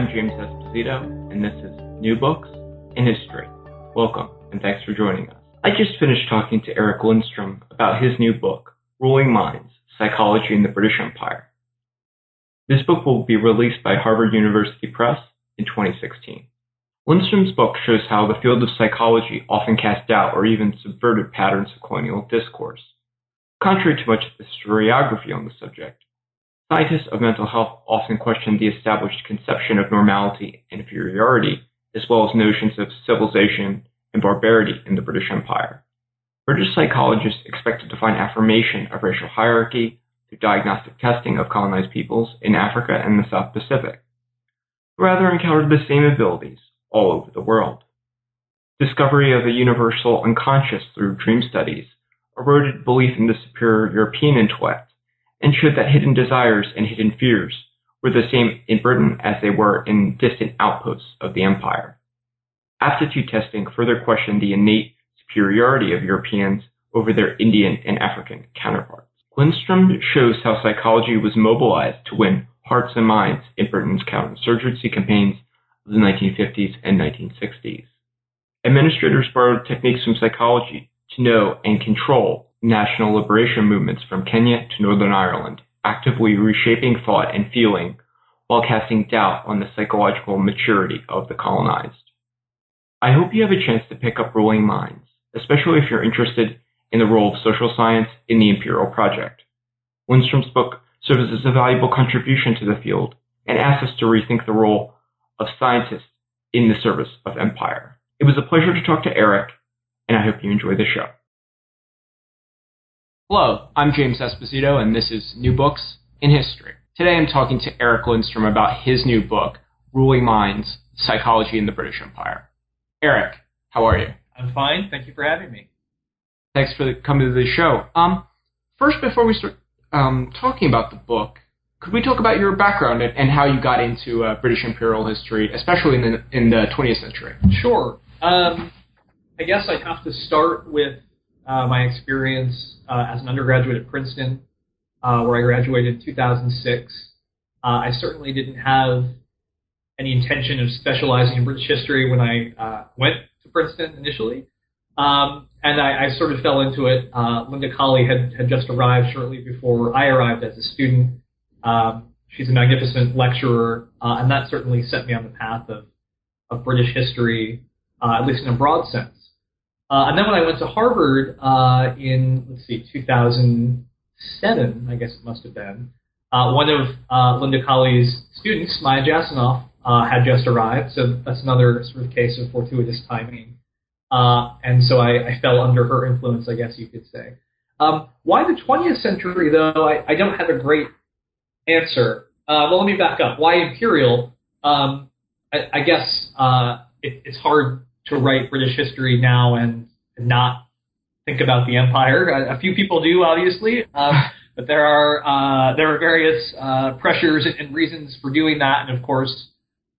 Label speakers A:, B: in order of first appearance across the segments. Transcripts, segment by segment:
A: I'm James Esposito, and this is New Books in History. Welcome, and thanks for joining us. I just finished talking to Erik Linstrum about his new book, Ruling Minds Psychology in the British Empire. This book will be released by Harvard University Press in 2016. Linstrum's book shows how the field of psychology often cast doubt or even subverted patterns of colonial discourse. Contrary to much of the historiography on the subject, Scientists of mental health often question the established conception of normality and inferiority, as well as notions of civilization and barbarity in the British Empire. British psychologists expected to find affirmation of racial hierarchy through diagnostic testing of colonized peoples in Africa and the South Pacific, rather encountered the same abilities all over the world. Discovery of a universal unconscious through dream studies eroded belief in the superior European intellect showed that hidden desires and hidden fears were the same in Britain as they were in distant outposts of the empire. Aptitude testing further questioned the innate superiority of Europeans over their Indian and African counterparts. Linstrum shows how psychology was mobilized to win hearts and minds in Britain's counterinsurgency campaigns of the 1950s and 1960s. Administrators borrowed techniques from psychology to know and control national liberation movements from Kenya to Northern Ireland, actively reshaping thought and feeling while casting doubt on the psychological maturity of the colonized. I hope you have a chance to pick up Ruling Minds, especially if you're interested in the role of social science in the Imperial Project. Linstrum's book serves as a valuable contribution to the field and asks us to rethink the role of scientists in the service of empire. It was a pleasure to talk to Erik, and I hope you enjoy the show. Hello, I'm James Esposito, and this is New Books in History. Today I'm talking to Erik Linstrum about his new book, Ruling Minds Psychology in the British Empire. Erik, how are you?
B: I'm fine. Thank you for having me.
A: Thanks for coming to the show. Um, first, before we start um, talking about the book, could we talk about your background and, and how you got into uh, British imperial history, especially in the, in the 20th century?
B: Sure. Um, I guess I'd have to start with uh, my experience uh, as an undergraduate at Princeton, uh, where I graduated in 2006. Uh, I certainly didn't have any intention of specializing in British history when I uh, went to Princeton initially. Um, and I, I, sort of fell into it. Uh, Linda Colley had, had just arrived shortly before I arrived as a student. Um, she's a magnificent lecturer, and that certainly set me on the path of, of British history, at least in a broad sense. Uh, and then when I went to Harvard uh, in, let's see, 2007, I guess it must have been, uh, one of uh, Linda Colley's students, Maya Jasanoff, uh, had just arrived. So that's another sort of case of fortuitous timing. Uh, and so I, I, fell under her influence, I guess you could say. Um, why the 20th century, though, I, I, don't have a great answer. well, let me back up. Why imperial? Um, I, I, guess it, it's hard to write British history now and not think about the empire. A, a few people do, obviously, um, but there are uh, there are various uh, pressures and reasons for doing that. And of course,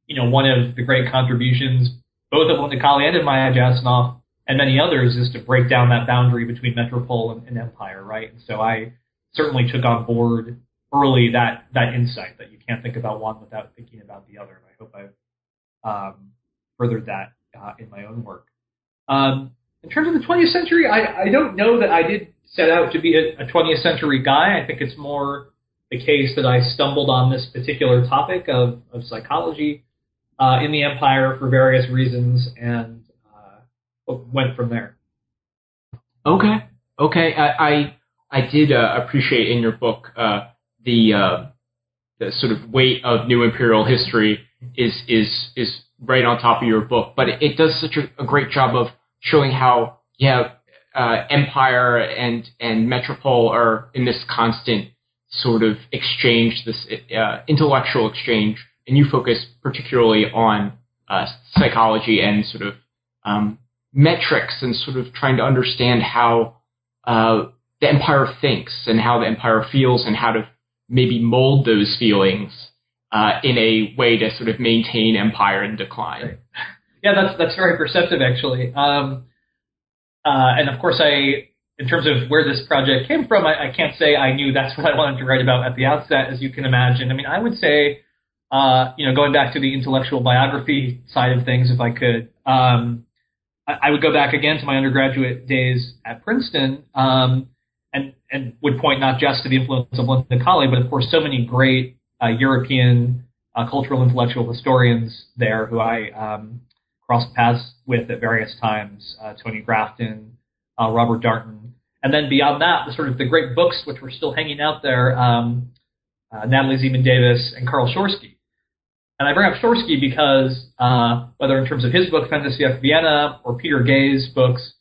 B: you know, one of the great contributions, both of Linda Colley and of Maya Jasanoff and many others, is to break down that boundary between metropole and, and empire, right? And so I certainly took on board early that that insight that you can't think about one without thinking about the other. And I hope I've um, furthered that in my own work. Um, in terms of the 20th century, I, I don't know that I did set out to be a, a 20th century guy. I think it's more the case that I stumbled on this particular topic of, of psychology uh, in the empire for various reasons and uh, went from there.
A: Okay, okay. I I, I did uh, appreciate in your book uh, the uh, the sort of weight of new imperial history is is is right on top of your book, but it, does such a, a, great job of showing how yeah, uh, empire and and metropole are in this constant
C: sort of exchange, this uh, intellectual exchange, and you focus particularly on uh, psychology and sort of um, metrics and sort of trying to understand how uh, the empire thinks and how the empire feels and how to maybe mold those feelings uh, in a way to sort of maintain empire in decline.
B: Yeah, that's that's very perceptive actually. Um, uh, and of course, I in terms of where this project came from, I, I, can't say I knew that's what I wanted to write about at the outset, as you can imagine. I mean, I would say, uh, you know, going back to the intellectual biography side of things, if I could, um, I, I, would go back again to my undergraduate days at Princeton, um, and and would point not just to the influence of Linda Colley, but of course, so many great uh, European uh, cultural intellectual historians there who I um, crossed paths with at various times: uh, Tony Grafton, uh, Robert Darnton, and then beyond that, the sort of the great books which were still hanging out there: um, uh, Natalie Zemon Davis and Carl Schorske. And I bring up Schorske because uh, whether in terms of his book Fin-de-Siècle Vienna or Peter Gay's books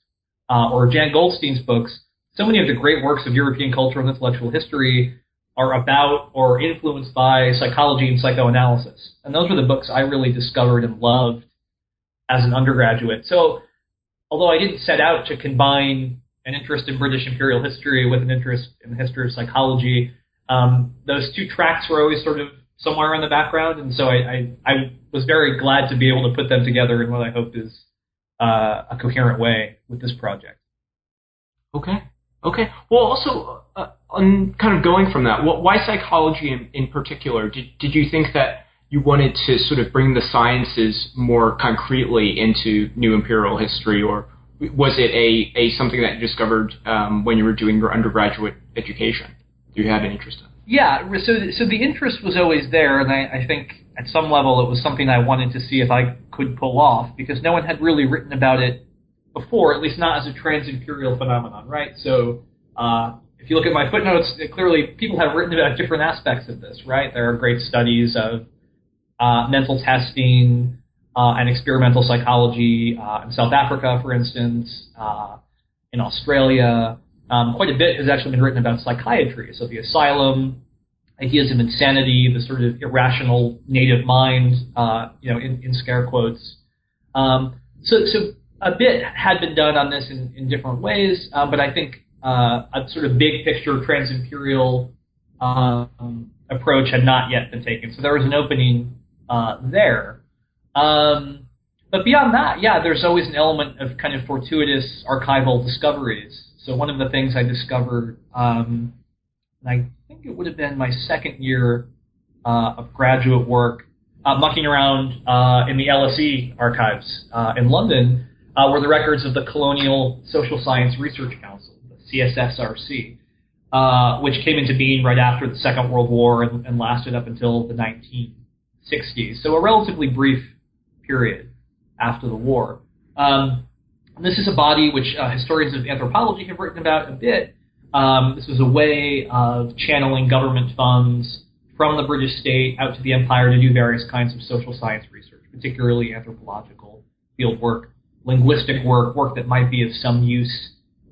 B: or Jan Goldstein's books, so many of the great works of European cultural and intellectual history are about or influenced by psychology and psychoanalysis. And those were the books I really discovered and loved as an undergraduate. So, although I didn't set out to combine an interest in British imperial history with an interest in the history of psychology, um, those two tracks were always sort of somewhere in the background. And so I, I, I, was very glad to be able to put them together in what I hope is uh, a coherent way with this project.
C: Okay. Okay. Well, also, uh, on kind of going from that, what, why psychology in, in particular? Did, did you think that you wanted to sort of bring the sciences more concretely into new imperial history, or was it a, a something that you discovered um, when you were doing your undergraduate education? Do you have an interest in?
B: Yeah, so so the interest was always there, and I, I think at some level it was something I wanted to see if I could pull off because no one had really written about it before, at least not as a trans-imperial phenomenon, right? So uh, if you look at my footnotes, clearly people have written about different aspects of this, right? There are great studies of uh, mental testing uh, and experimental psychology uh, in South Africa, for instance, uh, in Australia. Um, quite a bit has actually been written about psychiatry, so the asylum, ideas of insanity, the sort of irrational native mind, uh, you know, in, in scare quotes. Um, so, so a bit had been done on this in, in different ways, uh, but I think uh, a sort of big picture trans-imperial um, approach had not yet been taken. So there was an opening uh, there. Um, but beyond that, yeah, there's always an element of kind of fortuitous archival discoveries. So one of the things I discovered, um, I think it would have been my second year uh, of graduate work, uh, mucking around uh, in the LSE archives uh, in London, uh, were the records of the Colonial Social Science Research Council, CSSRC, uh, which came into being right after the Second World War and, and, lasted up until the 1960s. So a relatively brief period after the war. Um, this is a body which uh, historians of anthropology have written about a bit. Um, this was a way of channeling government funds from the British state out to the empire to do various kinds of social science research, particularly anthropological field work linguistic work, work that might be of some use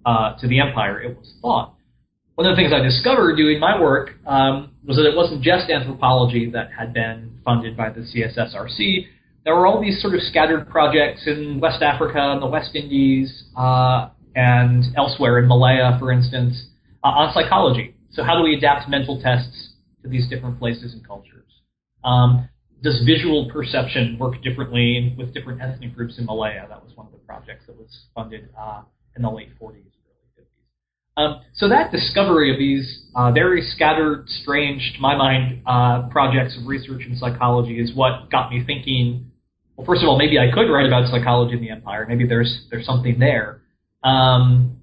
B: uh, to the empire, it was thought. One of the things I discovered doing my work um, was that it wasn't just anthropology that had been funded by the CSSRC. There were all these sort of scattered projects in West Africa and the West Indies uh, and elsewhere in Malaya, for instance, uh, on psychology. So how do we adapt mental tests to these different places and cultures? Um, does visual perception work differently with different ethnic groups in Malaya? That was one of the projects that was funded uh, in the late 40s, early 50s. Um, so that discovery of these uh, very scattered, strange, to my mind, uh, projects of research in psychology is what got me thinking. Well, first of all, maybe I could write about psychology in the empire. Maybe there's there's something there. Um,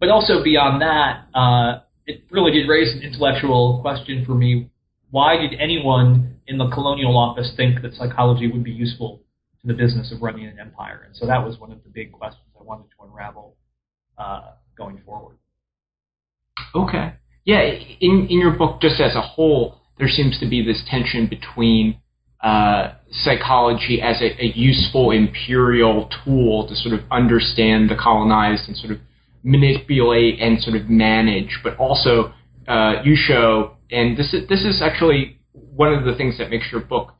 B: but also beyond that, uh, it really did raise an intellectual question for me. Why did anyone in the colonial office think that psychology would be useful to the business of running an empire. And so that was one of the big questions I wanted to unravel uh, going forward.
C: Okay. Yeah, in, in your book, just as a whole, there seems to be this tension between uh, psychology as a, a, useful imperial tool to sort of understand the colonized and sort of manipulate and sort of manage, but also uh, you show and this is this is actually one of the things that makes your book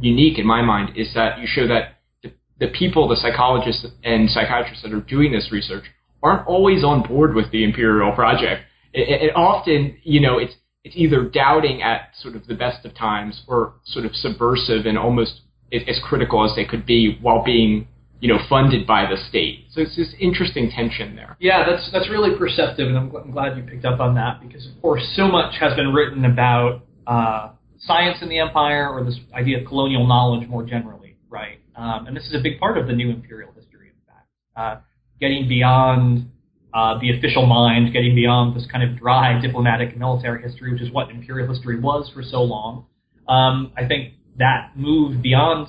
C: unique in my mind is that you show that the, the people, the psychologists and psychiatrists that are doing this research aren't always on board with the imperial project. It, it often, you know, it's it's either doubting at sort of the best of times or sort of subversive and almost as critical as they could be while being you know funded by the state. So it's this interesting tension there.
B: Yeah, that's that's really perceptive, and I'm, I'm glad you picked up on that because of course so much has been written about uh, science in the empire or this idea of colonial knowledge more generally, right? Um, and this is a big part of the new imperial history, in fact, uh, getting beyond uh, the official mind, getting beyond this kind of dry diplomatic military history, which is what imperial history was for so long. Um, I think that move beyond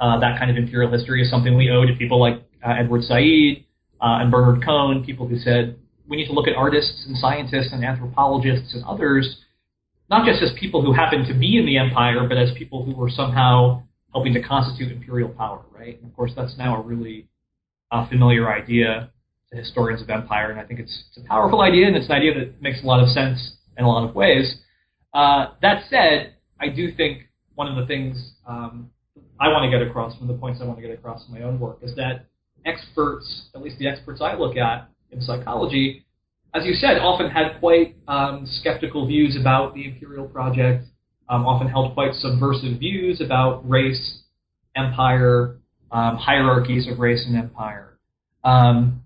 B: uh, that kind of imperial history is something we owe to people like uh, Edward Said uh, and Bernard Cohn, people who said we need to look at artists and scientists and anthropologists and others, not just as people who happen to be in the empire, but as people who were somehow helping to constitute imperial power, right? And of course, that's now a really uh, familiar idea to historians of empire, and I think it's, it's, a powerful idea, and it's an idea that makes a lot of sense in a lot of ways. Uh, that said, I do think one of the things um, I want to get across, from the points I want to get across in my own work, is that experts, at least the experts I look at in psychology, as you said, often had quite um, skeptical views about the imperial project, um, often held quite subversive views about race, empire, um, hierarchies of race and empire. Um,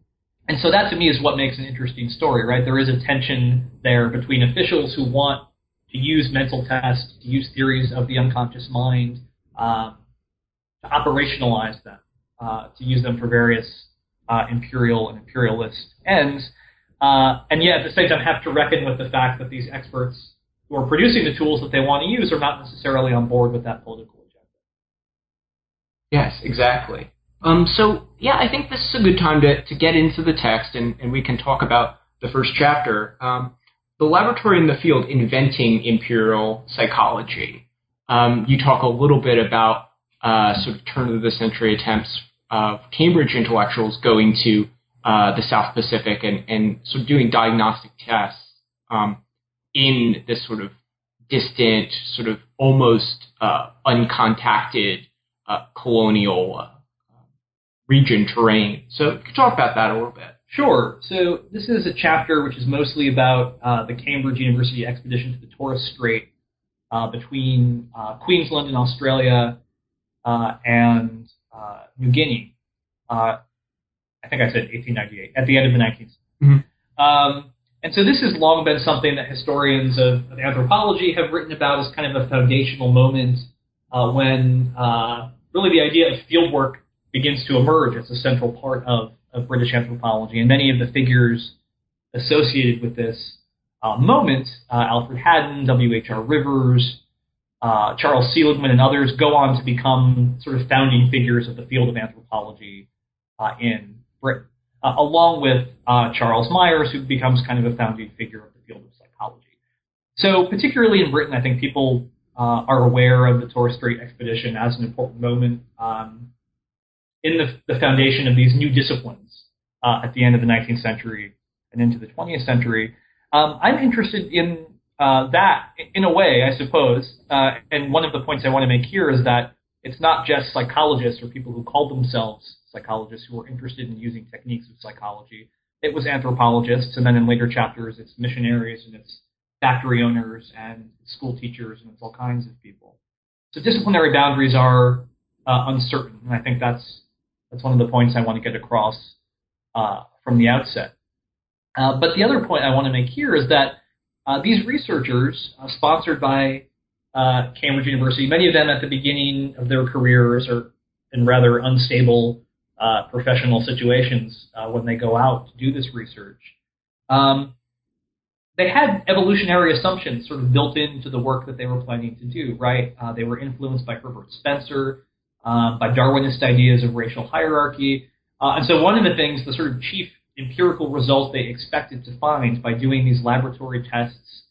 B: and so that to me is what makes an interesting story, right? There is a tension there between officials who want to use mental tests, to use theories of the unconscious mind, um, to operationalize them, uh, to use them for various uh, imperial and imperialist ends, uh, and yet at the same time have to reckon with the fact that these experts who are producing the tools that they want to use are not necessarily on board with that political agenda.
C: Yes, exactly. Um, so yeah, I think this is a good time to, to get into the text and, and we can talk about the first chapter. Um, the laboratory in the field inventing imperial psychology. Um, you talk a little bit about uh, sort of turn of the century attempts of Cambridge intellectuals going to uh, the South Pacific and, and sort of doing diagnostic tests um, in this sort of distant, sort of almost uh, uncontacted uh, colonial uh, region terrain. So, could you talk about that a little bit?
B: Sure. So this is a chapter which is mostly about uh, the Cambridge University expedition to the Torres Strait uh, between uh, Queensland in Australia uh, and uh, New Guinea. Uh, I think I said 1898, at the end of the 19th century. Mm-hmm. Um, and so this has long been something that historians of, of, anthropology have written about as kind of a foundational moment when really the idea of fieldwork begins to emerge as a central part of of British anthropology, and many of the figures associated with this uh, moment, uh, Alfred Haddon, W.H.R. Rivers, uh, Charles Seligman, and others, go on to become sort of founding figures of the field of anthropology uh, in Britain, uh, along with uh, Charles Myers, who becomes kind of a founding figure of the field of psychology. So, particularly in Britain, I think people are aware of the Torres Strait expedition as an important moment um, in the, the foundation of these new disciplines uh, at the end of the 19th century and into the 20th century. Um, I'm interested in uh, that in a way, I suppose. Uh, and one of the points I want to make here is that it's not just psychologists or people who call themselves psychologists who are interested in using techniques of psychology. It was anthropologists, and then in later chapters, it's missionaries and it's factory owners and school teachers and it's all kinds of people. So disciplinary boundaries are uh, uncertain, and I think that's that's one of the points I want to get across uh, from the outset. Uh, but the other point I want to make here is that uh, these researchers, uh, sponsored by uh, Cambridge University, many of them at the beginning of their careers are in rather unstable uh, professional situations when they go out to do this research. Um, they had evolutionary assumptions sort of built into the work that they were planning to do, right? they were influenced by Herbert Spencer, um, by Darwinist ideas of racial hierarchy. Uh, and so one of the things, the sort of chief empirical result they expected to find by doing these laboratory tests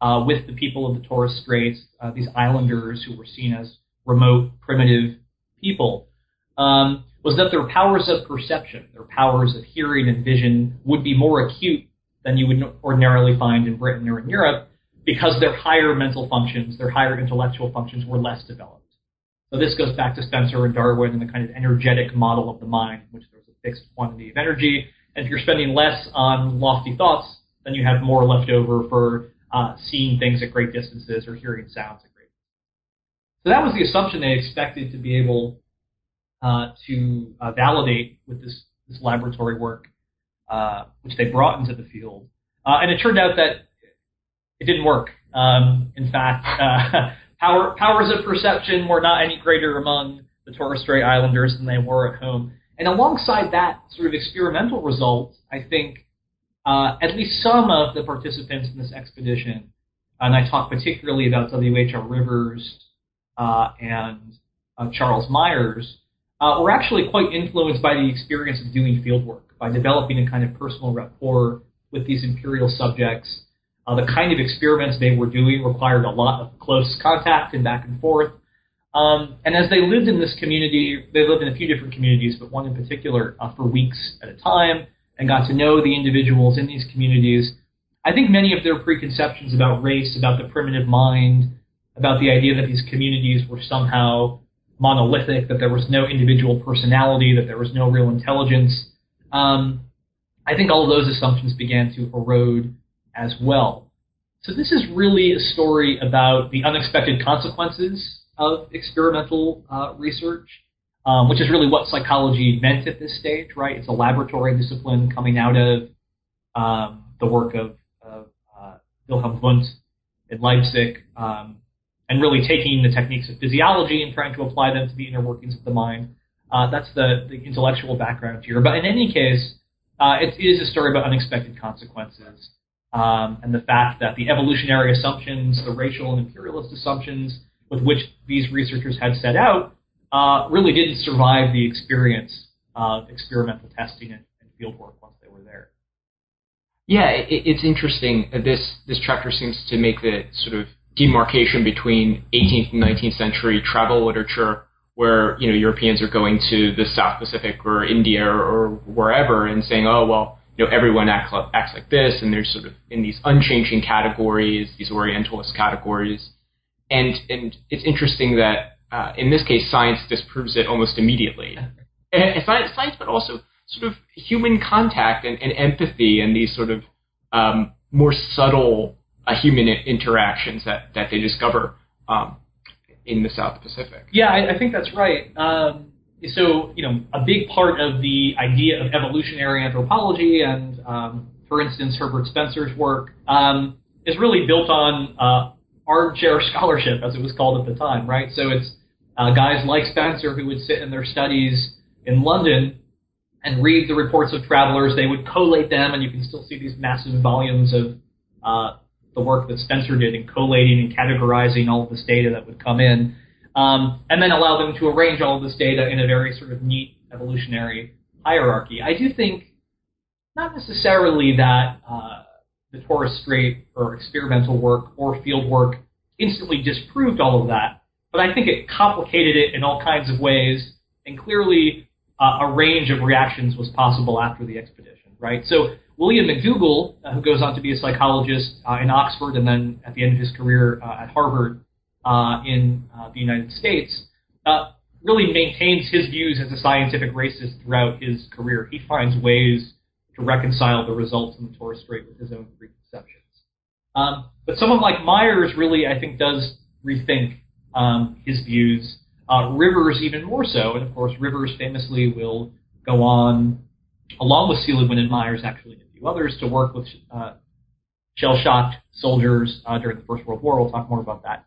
B: uh, with the people of the Torres Straits, uh, these islanders who were seen as remote, primitive people, um, was that their powers of perception, their powers of hearing and vision, would be more acute than you would ordinarily find in Britain or in Europe because their higher mental functions, their higher intellectual functions were less developed. So this goes back to Spencer and Darwin and the kind of energetic model of the mind, in which there's a fixed quantity of energy. And if you're spending less on lofty thoughts, then you have more left over for uh, seeing things at great distances or hearing sounds at great distances. So that was the assumption they expected to be able uh, to uh, validate with this, this laboratory work, uh, which they brought into the field. Uh, and it turned out that it didn't work. Um, in fact, uh, power, powers of perception were not any greater among the Torres Strait Islanders than they were at home. And alongside that sort of experimental result, I think uh, at least some of the participants in this expedition, and I talk particularly about W.H.R. Rivers uh, and uh, Charles Myers, uh, were actually quite influenced by the experience of doing fieldwork, by developing a kind of personal rapport with these imperial subjects. Uh, the kind of experiments they were doing required a lot of close contact and back and forth. Um, and as they lived in this community, they lived in a few different communities, but one in particular uh, for weeks at a time, and got to know the individuals in these communities. I think many of their preconceptions about race, about the primitive mind, about the idea that these communities were somehow monolithic, that there was no individual personality, that there was no real intelligence, um, I think all of those assumptions began to erode as well. So this is really a story about the unexpected consequences of experimental uh, research, um, which is really what psychology meant at this stage, right? It's a laboratory discipline coming out of um, the work of, of uh, Wilhelm Wundt in Leipzig, um, and really taking the techniques of physiology and trying to apply them to the inner workings of the mind. Uh, that's the, the intellectual background here. But in any case, uh, it, it is a story about unexpected consequences um, and the fact that the evolutionary assumptions, the racial and imperialist assumptions with which these researchers had set out, uh, really didn't survive the experience of experimental testing and, and field work once they were there.
A: Yeah, it, it's interesting. This this chapter seems to make the sort of demarcation between 18th and 19th century travel literature where you know Europeans are going to the South Pacific or India or, wherever and saying, oh well, you know everyone acts like, acts like this, and they're sort of in these unchanging categories, these Orientalist categories, and and it's interesting that uh, in this case science disproves it almost immediately. And science, science, but also sort of human contact and, and empathy and these sort of um, more subtle uh, human interactions that that they discover. Um, in the South Pacific.
B: Yeah, I, I think that's right. Um, so, you know, a big part of the idea of evolutionary anthropology and, um, for instance, Herbert Spencer's work um, is really built on uh, armchair scholarship, as it was called at the time, right? So it's uh, guys like Spencer who would sit in their studies in London and read the reports of travelers. They would collate them, and you can still see these massive volumes of uh, the work that Spencer did in collating and categorizing all of this data that would come in, um, and then allow them to arrange all of this data in a very sort of neat evolutionary hierarchy. I do think not necessarily that uh, the Torres Strait or experimental work or field work instantly disproved all of that, but I think it complicated it in all kinds of ways, and clearly uh, a range of reactions was possible after the expedition, right? So William McDougall, uh, who goes on to be a psychologist uh, in Oxford and then at the end of his career uh, at Harvard uh, in uh, the United States, uh, really maintains his views as a scientific racist throughout his career. He finds ways to reconcile the results in the Torres Strait with his own preconceptions. Um, but someone like Myers really, I think, does rethink um, his views. Rivers even more so, and of course, Rivers famously will go on, along with Seligman and Myers, actually and a few others to work with uh, shell-shocked soldiers uh, during the First World War. We'll talk more about that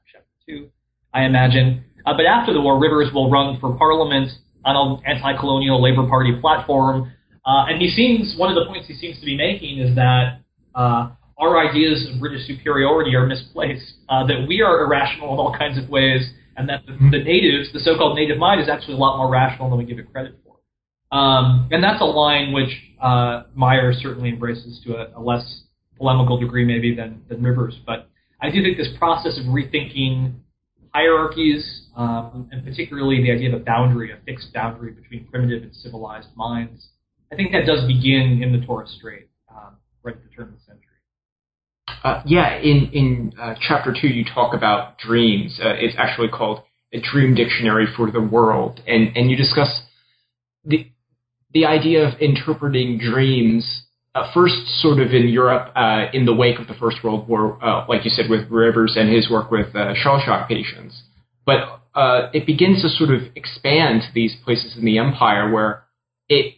B: I imagine. Uh, but after the war, Rivers will run for parliament on an anti-colonial Labour Party platform, uh, and he seems one of the points he seems to be making is that uh, our ideas of British superiority are misplaced, uh, that we are irrational in all kinds of ways, and that the, the natives, the so-called native mind, is actually a lot more rational than we give it credit for. Um, and that's a line which uh, Myers certainly embraces to a, a, less polemical degree maybe than, than Rivers. But I do think this process of rethinking hierarchies, um, and particularly the idea of a boundary, a fixed boundary between primitive and civilized minds, I think that does begin in the Torres Strait um, right at the turn of the century.
C: Uh, yeah, in in uh, chapter two, you talk about dreams. Uh, it's actually called a dream dictionary for the world, and and you discuss the the idea of interpreting dreams. Uh, first, sort of in Europe, uh, in the wake of the First World War, uh, like you said, with Rivers and his work with shell shock patients, but it begins to sort of expand to these places in the empire where it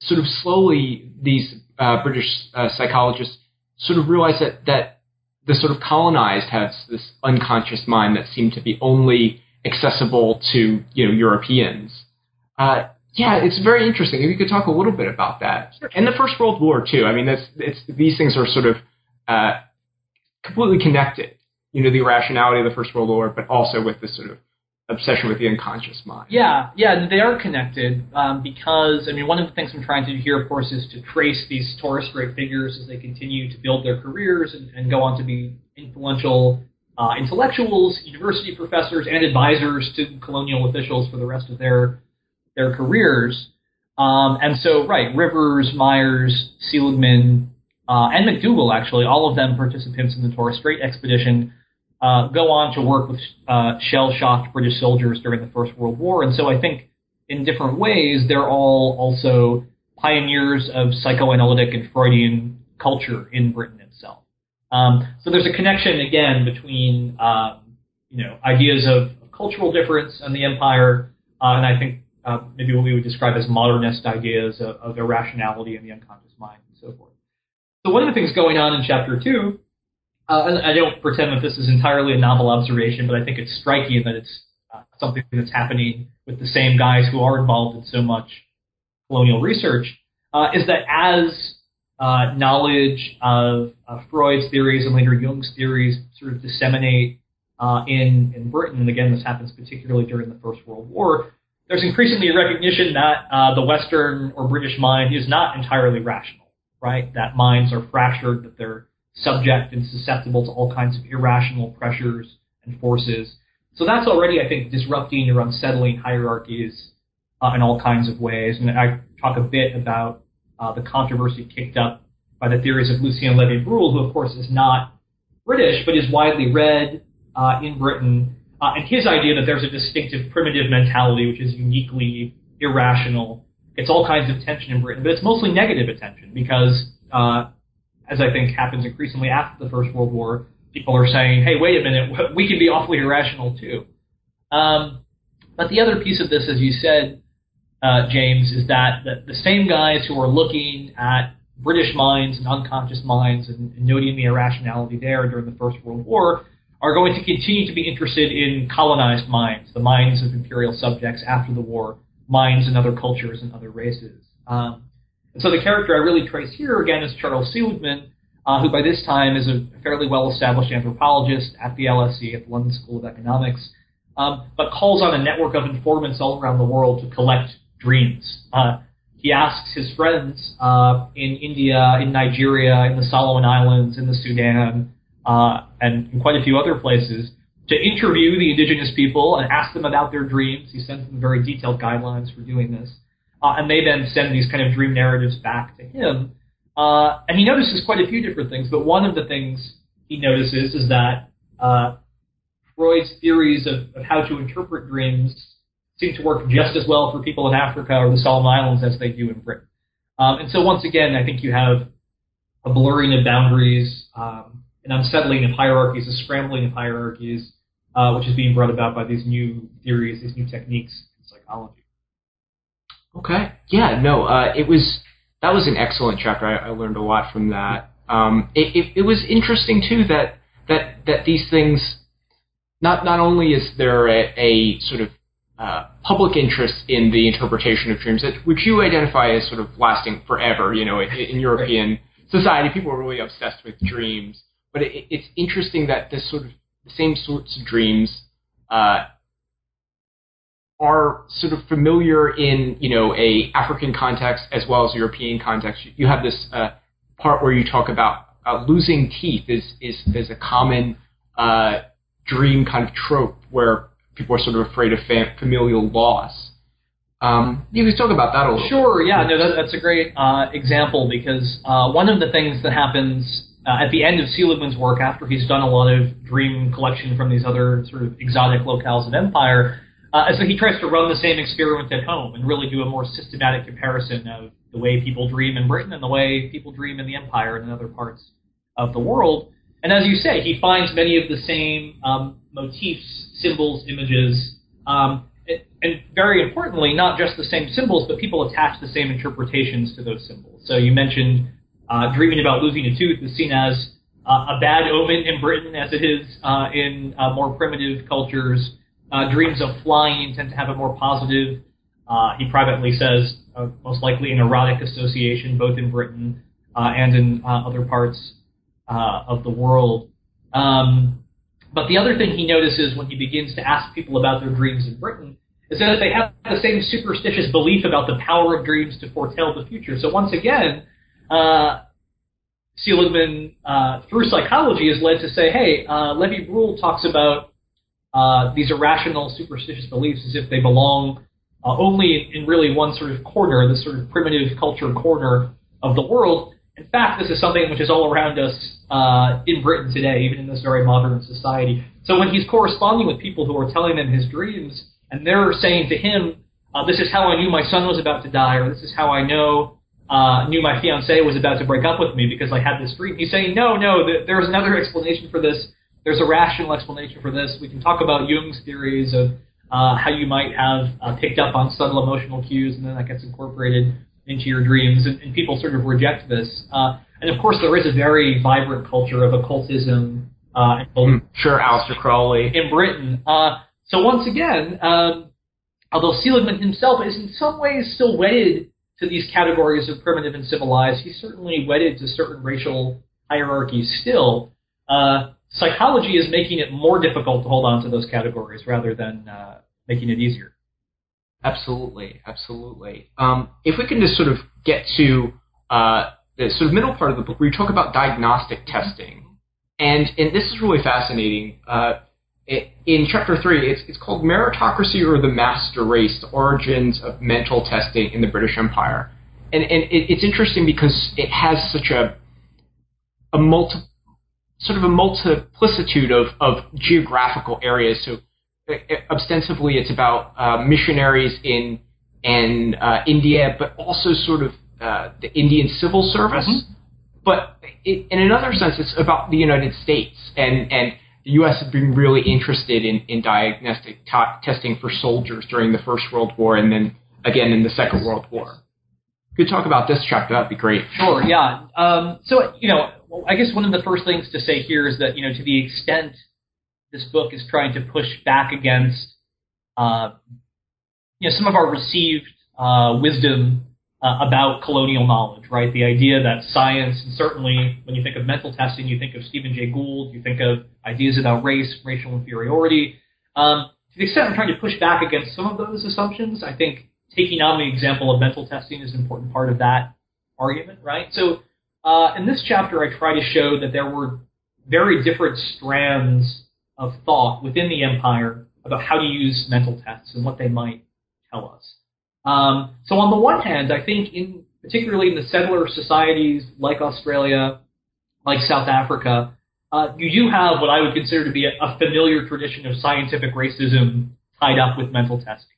C: sort of slowly these British psychologists sort of realize that that the sort of colonized has this unconscious mind that seemed to be only accessible to you know Europeans. Uh, yeah, it's very interesting. If you could talk a little bit about that and the First World War too. I mean, that's it's these things are sort of uh, completely connected. You know, the irrationality of the First World War, but also with this sort of obsession with the unconscious mind.
B: Yeah, yeah, they are connected um, because I mean, one of the things I'm trying to do here, of course, is to trace these Torres Strait figures as they continue to build their careers and, and go on to be influential uh, intellectuals, university professors, and advisors to colonial officials for the rest of their their careers. Um, and so, right, Rivers, Myers, Seligman, uh, and McDougall, actually, all of them participants in the Torres Strait expedition uh, go on to work with uh, shell-shocked British soldiers during the First World War. And so I think in different ways, they're all also pioneers of psychoanalytic and Freudian culture in Britain itself. Um, so there's a connection again between um, you know ideas of, of, cultural difference and the empire, uh, and I think uh, maybe what we would describe as modernist ideas of, of irrationality and the unconscious mind and so forth. So one of the things going on in chapter two uh, I don't pretend that this is entirely a novel observation, but I think it's striking that it's uh, something that's happening with the same guys who are involved in so much colonial research. Uh, is that as uh, knowledge of Freud's theories and later Jung's theories sort of disseminate uh, in in Britain, and again, this happens particularly during the First World War. There's increasingly a recognition that uh, the Western or British mind is not entirely rational, right? That minds are fractured, that they're subject and susceptible to all kinds of irrational pressures and forces. So that's already, I think, disrupting or unsettling hierarchies uh, in all kinds of ways. And I talk a bit about uh, the controversy kicked up by the theories of Lucien Levy-Bruhl, who of course is not British, but is widely read uh, in Britain. Uh, and his idea that there's a distinctive primitive mentality which is uniquely irrational. It's all kinds of tension in Britain, but it's mostly negative attention because uh, as I think happens increasingly after the First World War, people are saying, hey, wait a minute, we can be awfully irrational too. Um, but the other piece of this, as you said, uh, James, is that the, the, same guys who are looking at British minds and unconscious minds and, and noting the irrationality there during the First World War are going to continue to be interested in colonized minds, the minds of imperial subjects after the war, minds in other cultures and other races. Um, and so the character I really trace here again is Charles Seligman, uh, who by this time is a fairly well-established anthropologist at the LSE, at the London School of Economics, um, but calls on a network of informants all around the world to collect dreams. Uh, he asks his friends uh, in India, in Nigeria, in the Solomon Islands, in the Sudan, uh, and in quite a few other places to interview the indigenous people and ask them about their dreams. He sends them very detailed guidelines for doing this. Uh, and they then send these kind of dream narratives back to him. Uh, and he notices quite a few different things, but one of the things he notices is that uh, Freud's theories of, of how to interpret dreams seem to work just as well for people in Africa or the Solomon Islands as they do in Britain. Um, and so once again, I think you have a blurring of boundaries, um, an unsettling of hierarchies, a scrambling of hierarchies, uh, which is being brought about by these new theories, these new techniques in psychology.
C: Okay. Yeah. No. Uh, it was that was an excellent chapter. I, I learned a lot from that. Um, it, it, it was interesting too that that that these things not not only is there a, a sort of uh, public interest in the interpretation of dreams, which you identify as sort of lasting forever. You know, in, in European society, people are really obsessed with dreams. But it, it's interesting that this sort of the same sorts of dreams uh, are sort of familiar in you know a African context as well as European context. You have this uh, part where you talk about uh, losing teeth is is is a common uh, dream kind of trope where people are sort of afraid of fam- familial loss. Um, you can talk about that a little.
B: Sure. Yeah. No, that, that's a great uh, example because uh, one of the things that happens uh, at the end of Seligman's work, after he's done a lot of dream collection from these other sort of exotic locales of empire, uh, so he tries to run the same experiment at home and really do a more systematic comparison of the way people dream in Britain and the way people dream in the empire and in other parts of the world. And as you say, he finds many of the same um, motifs, symbols, images, um, and, and very importantly, not just the same symbols, but people attach the same interpretations to those symbols. So you mentioned uh, dreaming about losing a tooth is seen as uh, a bad omen in Britain, as it is uh, in uh, more primitive cultures. Uh, dreams of flying tend to have a more positive, uh, he privately says, most likely an erotic association, both in Britain and in other parts of the world. Um, but the other thing he notices when he begins to ask people about their dreams in Britain is that they have the same superstitious belief about the power of dreams to foretell the future. So once again, uh, Seligman, uh, through psychology, is led to say, hey, uh, Lévy-Bruhl talks about uh, these irrational, superstitious beliefs as if they belong uh, only in, in really one sort of corner, this sort of primitive culture corner of the world. In fact, this is something which is all around us uh, in Britain today, even in this very modern society. So when he's corresponding with people who are telling him his dreams, and they're saying to him, uh, "This is how I knew my son was about to die," or "This is how I know uh, knew my fiance was about to break up with me because I had this dream," he's saying, "No, no, th- there's another explanation for this. There's a rational explanation for this. We can talk about Jung's theories of uh, how you might have uh, picked up on subtle emotional cues, and then that gets incorporated." into your dreams, and, and people sort of reject this. Uh, and of course, there is a very vibrant culture of occultism. Uh,
C: mm, sure, Aleister Crowley
B: in Britain. Uh, so once again, um, although Seligman himself is in some ways still wedded to these categories of primitive and civilized, he's certainly wedded to certain racial hierarchies still. Uh, psychology is making it more difficult to hold on to those categories rather than uh, making it easier.
C: Absolutely, absolutely. Um, if we can just sort of get to uh, the sort of middle part of the book where you talk about diagnostic testing, and and this is really fascinating. Uh, it, in chapter three, it's it's called meritocracy or the master race: the origins of mental testing in the British Empire, and and it, it's interesting because it has such a a multi sort of a multiplicitude of, of geographical areas. So ostensibly it's about uh, missionaries in in uh, India, but also sort of uh, the Indian civil service. Mm-hmm. But it, in another sense, it's about the United States and and the U.S. had been really interested in in diagnostic t- testing for soldiers during the First World War and then again in the Second World War. Could talk about this chapter. That'd be great.
B: Sure. Yeah. Um, so you know, I guess one of the first things to say here is that you know to the extent this book is trying to push back against uh, you know some of our received uh, wisdom uh, about colonial knowledge, right? The idea that science, and certainly when you think of mental testing, you think of Stephen Jay Gould, you think of ideas about race, racial inferiority. Um, to the extent I'm trying to push back against some of those assumptions, I think taking on the example of mental testing is an important part of that argument, right? So uh, in this chapter, I try to show that there were very different strands of thought within the empire about how to use mental tests and what they might tell us. Um, so on the one hand, I think in particularly in the settler societies like Australia, like South Africa, uh, you do have what I would consider to be a, a, familiar tradition of scientific racism tied up with mental testing.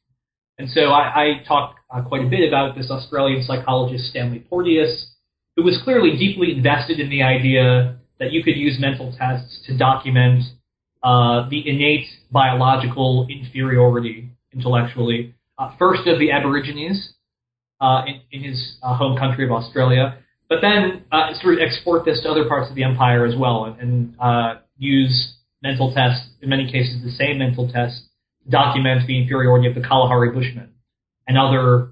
B: And so I, I talk uh, quite a bit about this Australian psychologist Stanley Porteus, who was clearly deeply invested in the idea that you could use mental tests to document uh, the innate biological inferiority intellectually, uh, first of the Aborigines uh, in, in, his uh, home country of Australia, but then uh, sort of export this to other parts of the empire as well and, and use mental tests, in many cases the same mental tests, to document the inferiority of the Kalahari Bushmen and other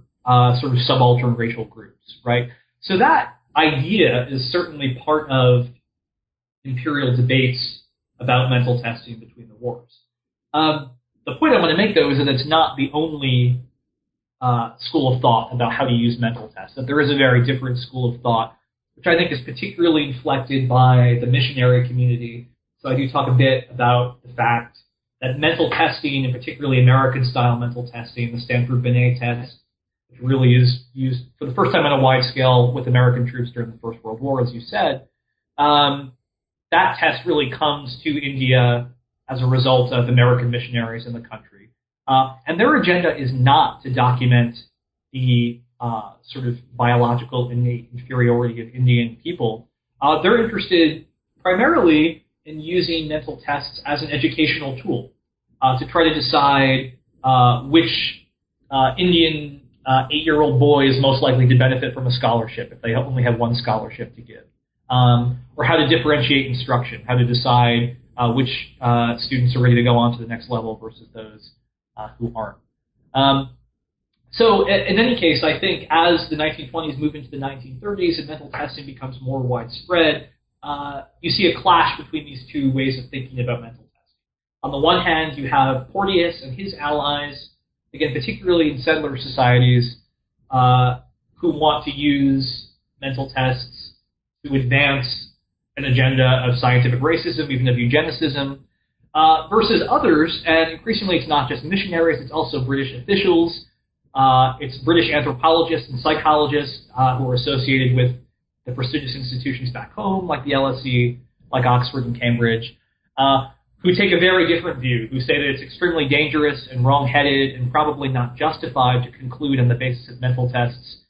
B: sort of subaltern racial groups, right? So that idea is certainly part of imperial debates about mental testing between the wars. Um, the point I want to make, though, is that it's not the only uh, school of thought about how to use mental tests. That there is a very different school of thought, which I think is particularly inflected by the missionary community. So I do talk a bit about the fact that mental testing, and particularly American-style mental testing, the Stanford Binet test, which really is used for the first time on a wide scale with American troops during the First World War, as you said, um, that test really comes to India as a result of American missionaries in the country. Uh, and their agenda is not to document the uh, sort of biological innate inferiority of Indian people. Uh, they're interested primarily in using mental tests as an educational tool uh, to try to decide uh, which uh, Indian eight-year-old boy is most likely to benefit from a scholarship if they only have one scholarship to give, um, or how to differentiate instruction, how to decide which students are ready to go on to the next level versus those who aren't. Um, so in any case, I think as the 1920s move into the 1930s and mental testing becomes more widespread, uh, you see a clash between these two ways of thinking about mental testing. On the one hand, you have Porteus and his allies, again, particularly in settler societies, uh, who want to use mental tests to advance an agenda of scientific racism, even of eugenicism, uh, versus others, and increasingly it's not just missionaries, it's also British officials uh, it's British anthropologists and psychologists uh, who are associated with the prestigious institutions back home, like the LSE, like Oxford and Cambridge, uh, who take a very different view, who say that it's extremely dangerous and wrong-headed and probably not justified to conclude on the basis of mental tests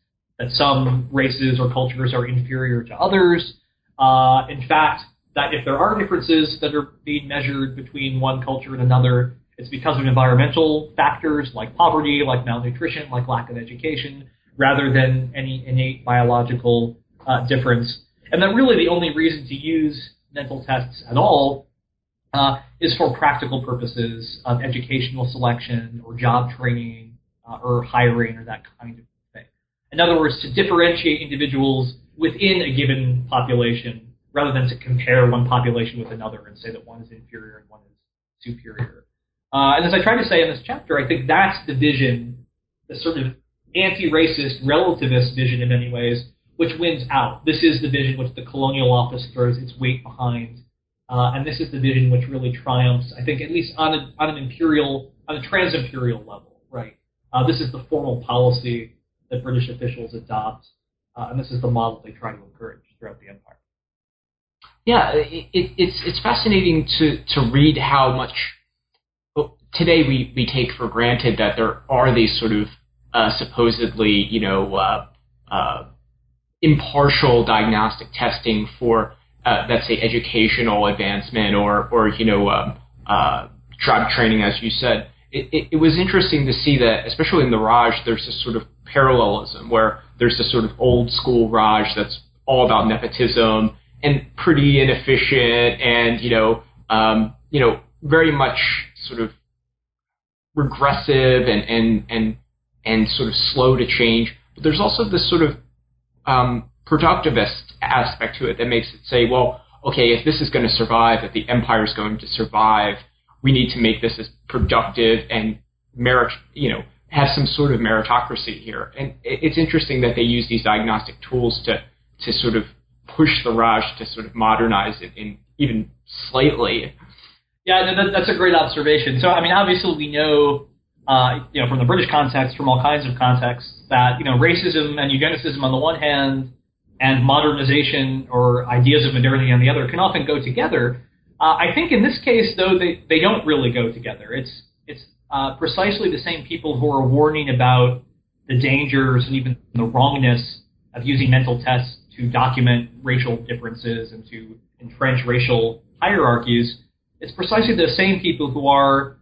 B: that some races or cultures are inferior to others. Uh, in fact, that if there are differences that are being measured between one culture and another, it's because of environmental factors like poverty, like malnutrition, like lack of education, rather than any innate biological uh, difference. And that really the only reason to use mental tests at all uh, is for practical purposes of educational selection or job training uh, or hiring or that kind of thing. In other words, to differentiate individuals within a given population rather than to compare one population with another and say that one is inferior and one is superior. Uh, and as I try to say in this chapter, I think that's the vision, the sort of anti-racist, relativist vision in many ways, which wins out. This is the vision which the colonial office throws its weight behind. Uh, and this is the vision which really triumphs, I think, at least on, a, on an imperial, on a trans-imperial level, right? Uh, this is the formal policy that British officials adopt, uh, and this is the model they try to encourage throughout the empire.
C: Yeah, it, it, it's it's fascinating to to read how much today we, we take for granted that there are these sort of uh, supposedly, you know, uh, uh, impartial diagnostic testing for, uh, let's say, educational advancement or, or you know, um, uh, job training, as you said. It, it, it, was interesting to see that, especially in the Raj, there's this sort of parallelism where there's this sort of old school Raj that's all about nepotism and pretty inefficient and, you know, um, you know, very much sort of regressive and and and and sort of slow to change. But there's also this sort of um, productivist aspect to it that makes it say, well, okay, if this is going to survive, if the empire is going to survive, we need to make this as productive and merit, you know, have some sort of meritocracy here. And it's interesting that they use these diagnostic tools to to sort of push the Raj to sort of modernize it in even slightly.
B: Yeah, that, that's a great observation. So, I mean, obviously we know, uh, you know, from the British context, from all kinds of contexts, that you know, racism and eugenicism on the one hand, and modernization or ideas of modernity on the other can often go together. Uh, I think in this case, though, they, they don't really go together. It's it's uh, precisely the same people who are warning about the dangers and even the wrongness of using mental tests to document racial differences and to entrench racial hierarchies it's precisely the same people who are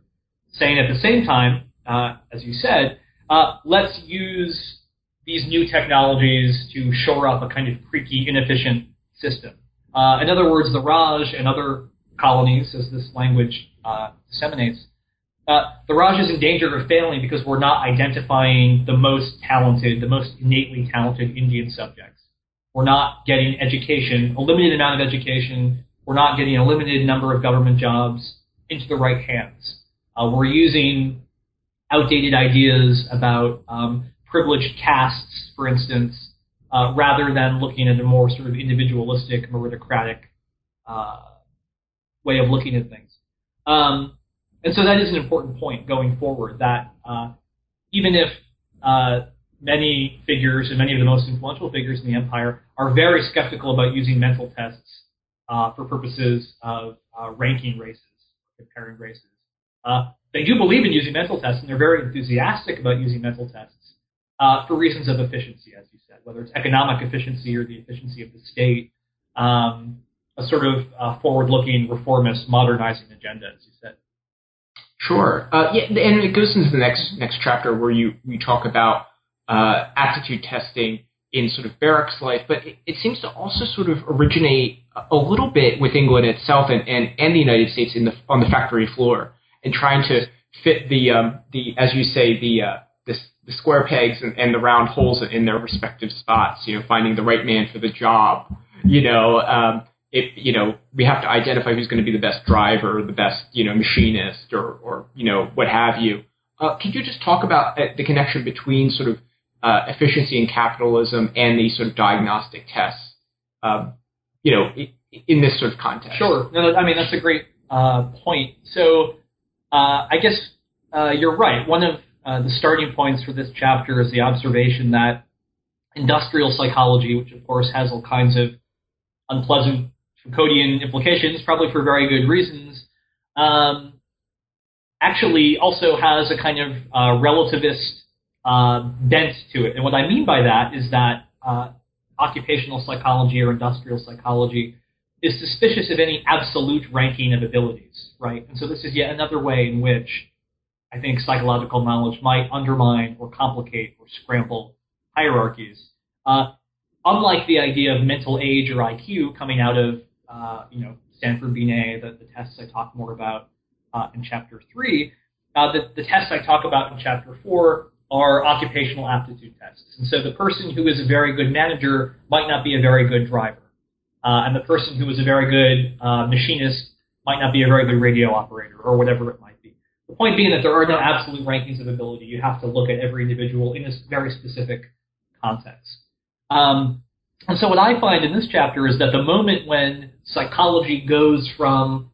B: saying at the same time, uh, as you said, uh, let's use these new technologies to shore up a kind of creaky, inefficient system. Uh, in other words, the Raj and other colonies, as this language uh, disseminates, uh, the Raj is in danger of failing because we're not identifying the most talented, the most innately talented Indian subjects. We're not getting education, a limited amount of education we're not getting a limited number of government jobs into the right hands. Uh, we're using outdated ideas about um, privileged castes, for instance, uh, rather than looking at a more sort of individualistic, meritocratic uh, way of looking at things. Um, and so that is an important point going forward. That uh, even if uh, many figures and many of the most influential figures in the empire are very skeptical about using mental tests uh, for purposes of uh, ranking races, comparing races. Uh, they do believe in using mental tests, and they're very enthusiastic about using mental tests uh, for reasons of efficiency, as you said, whether it's economic efficiency or the efficiency of the state, um, a sort of forward-looking, reformist, modernizing agenda, as you said.
C: Sure. Uh, yeah, and it goes into the next next chapter where you we talk about uh, aptitude testing in sort of barracks life, but it, it, seems to also sort of originate a little bit with England itself and, and, and the United States in the on the factory floor and trying to fit the um, the as you say the uh, the, the square pegs and, and the round holes in their respective spots. You know, finding the right man for the job. You know, um, if you know we have to identify who's going to be the best driver, the best you know machinist, or or you know what have you. Uh, could you just talk about uh, the connection between sort of uh, efficiency and capitalism and these sort of diagnostic tests? Um, you know, in this sort of context.
B: Sure. No, I mean that's a great uh, point. So uh, I guess uh, you're right. One of the starting points for this chapter is the observation that industrial psychology, which of course has all kinds of unpleasant Foucauldian implications, probably for very good reasons, um, actually also has a kind of uh, relativist uh, bent to it. And what I mean by that is that uh, occupational psychology or industrial psychology is suspicious of any absolute ranking of abilities, right? And so this is yet another way in which I think psychological knowledge might undermine or complicate or scramble hierarchies. Uh, unlike the idea of mental age or IQ coming out of uh, you know, Stanford Binet, the, the tests I talk more about uh, in chapter three. Uh, the, the tests I talk about in chapter four are occupational aptitude tests. And so the person who is a very good manager might not be a very good driver. Uh, and the person who is a very good uh, machinist might not be a very good radio operator or whatever it might be. The point being that there are no absolute rankings of ability. You have to look at every individual in a very specific context. Um, and so what I find in this chapter is that the moment when psychology goes from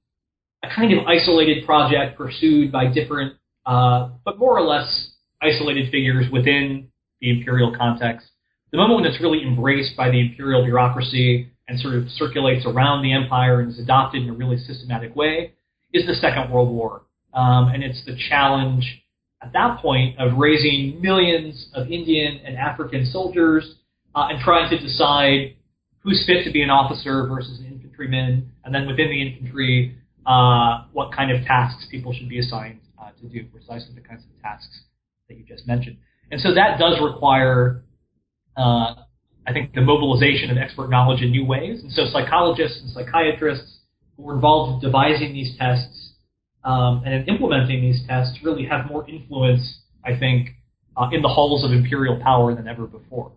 B: a kind of isolated project pursued by different, uh, but more or less isolated figures within the imperial context. The moment when it's really embraced by the imperial bureaucracy and sort of circulates around the empire and is adopted in a really systematic way is the Second World War. Um, and it's the challenge at that point of raising millions of Indian and African soldiers uh, and trying to decide who's fit to be an officer versus an infantryman, and then within the infantry, uh, what kind of tasks people should be assigned uh, to do, precisely the kinds of tasks that you just mentioned. And so that does require, uh, I think, the mobilization of expert knowledge in new ways. And so psychologists and psychiatrists who were involved in devising these tests um, and in implementing these tests really have more influence, I think, uh, in the halls of imperial power than ever before.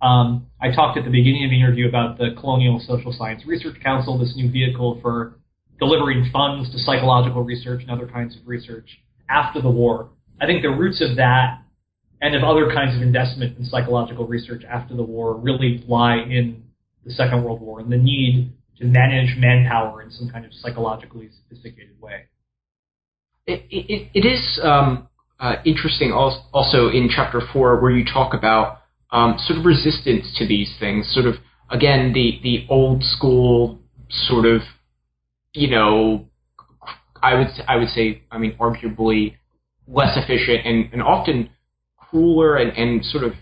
B: Um, I talked at the beginning of the interview about the Colonial Social Science Research Council, this new vehicle for delivering funds to psychological research and other kinds of research after the war. I think the roots of that and of other kinds of investment in psychological research after the war really lie in the Second World War and the need to manage manpower in some kind of psychologically sophisticated way.
C: It, it, it is um, uh, interesting also in chapter four where you talk about um, sort of resistance to these things. Sort of again the the old school sort of you know I would I would say I mean arguably less efficient and, and often crueler and, and sort of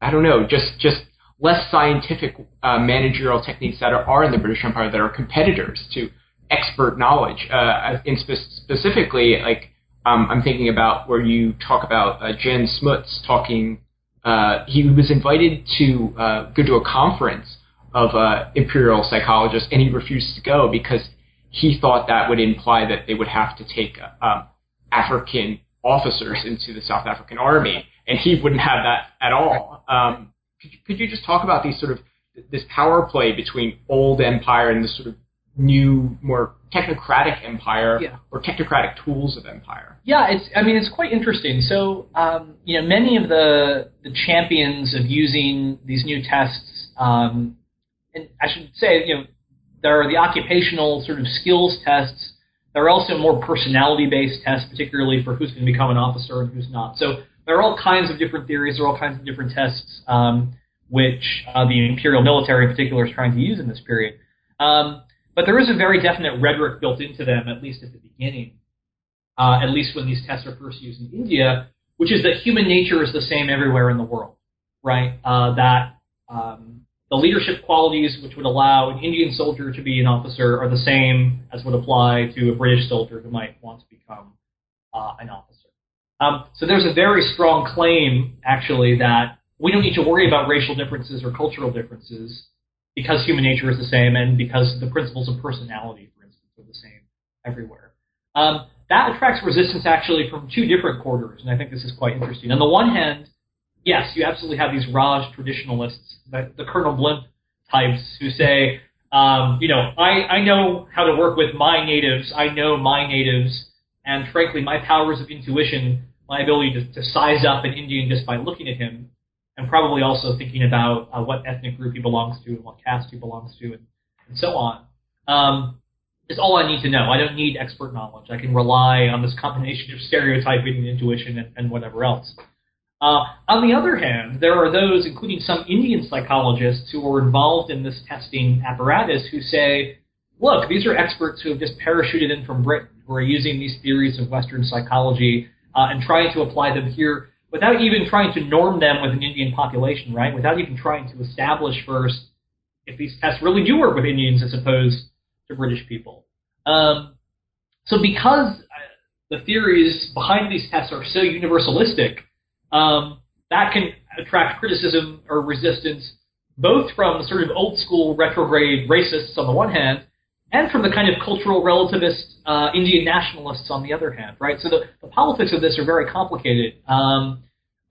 C: I don't know just just less scientific uh, managerial techniques that are, are in the British Empire that are competitors to expert knowledge. Uh, in spe- specifically, like um, I'm thinking about where you talk about uh, Jan Smuts talking uh, he was invited to uh, go to a conference of uh, imperial psychologists, and he refused to go because he thought that would imply that they would have to take um, African officers into the South African army, and he wouldn't have that at all. Um, could, you, could you just talk about these sort of this power play between old empire and this sort of new, more technocratic empire yeah. or technocratic tools of empire.
B: Yeah, it's. I mean, it's quite interesting. So, um, you know, many of the the champions of using these new tests, um, and I should say, you know, there are the occupational sort of skills tests. There are also more personality-based tests, particularly for who's going to become an officer and who's not. So there are all kinds of different theories. There are all kinds of different tests, um, which uh, the imperial military in particular is trying to use in this period. Um, but there is a very definite rhetoric built into them, at least at the beginning, uh, at least when these tests are first used in India, which is that human nature is the same everywhere in the world, right? Uh, that um, the leadership qualities which would allow an Indian soldier to be an officer are the same as would apply to a British soldier who might want to become uh, an officer. Um, so there's a very strong claim, actually, that we don't need to worry about racial differences or cultural differences because human nature is the same and because the principles of personality, for instance, are the same everywhere. Um, that attracts resistance actually from two different quarters, and I think this is quite interesting. On the one hand, yes, you absolutely have these Raj traditionalists, the, the Colonel Blimp types, who say, um, you know, I, I know how to work with my natives, I know my natives, and frankly, my powers of intuition, my ability to, to size up an Indian just by looking at him, and probably also thinking about uh, what ethnic group he belongs to and what caste he belongs to, and, and so on. Um, all I need to know. I don't need expert knowledge. I can rely on this combination of stereotyping and intuition and, and whatever else. Uh, on the other hand, there are those, including some Indian psychologists who are involved in this testing apparatus, who say, look, these are experts who have just parachuted in from Britain, who are using these theories of Western psychology uh, and trying to apply them here without even trying to norm them with an Indian population, right? Without even trying to establish first if these tests really do work with Indians as opposed to British people. Um, so because uh, the theories behind these tests are so universalistic, um, that can attract criticism or resistance both from sort of old school retrograde racists on the one hand, and from the kind of cultural relativist uh, Indian nationalists on the other hand, right? So the, the politics of this are very complicated. Um,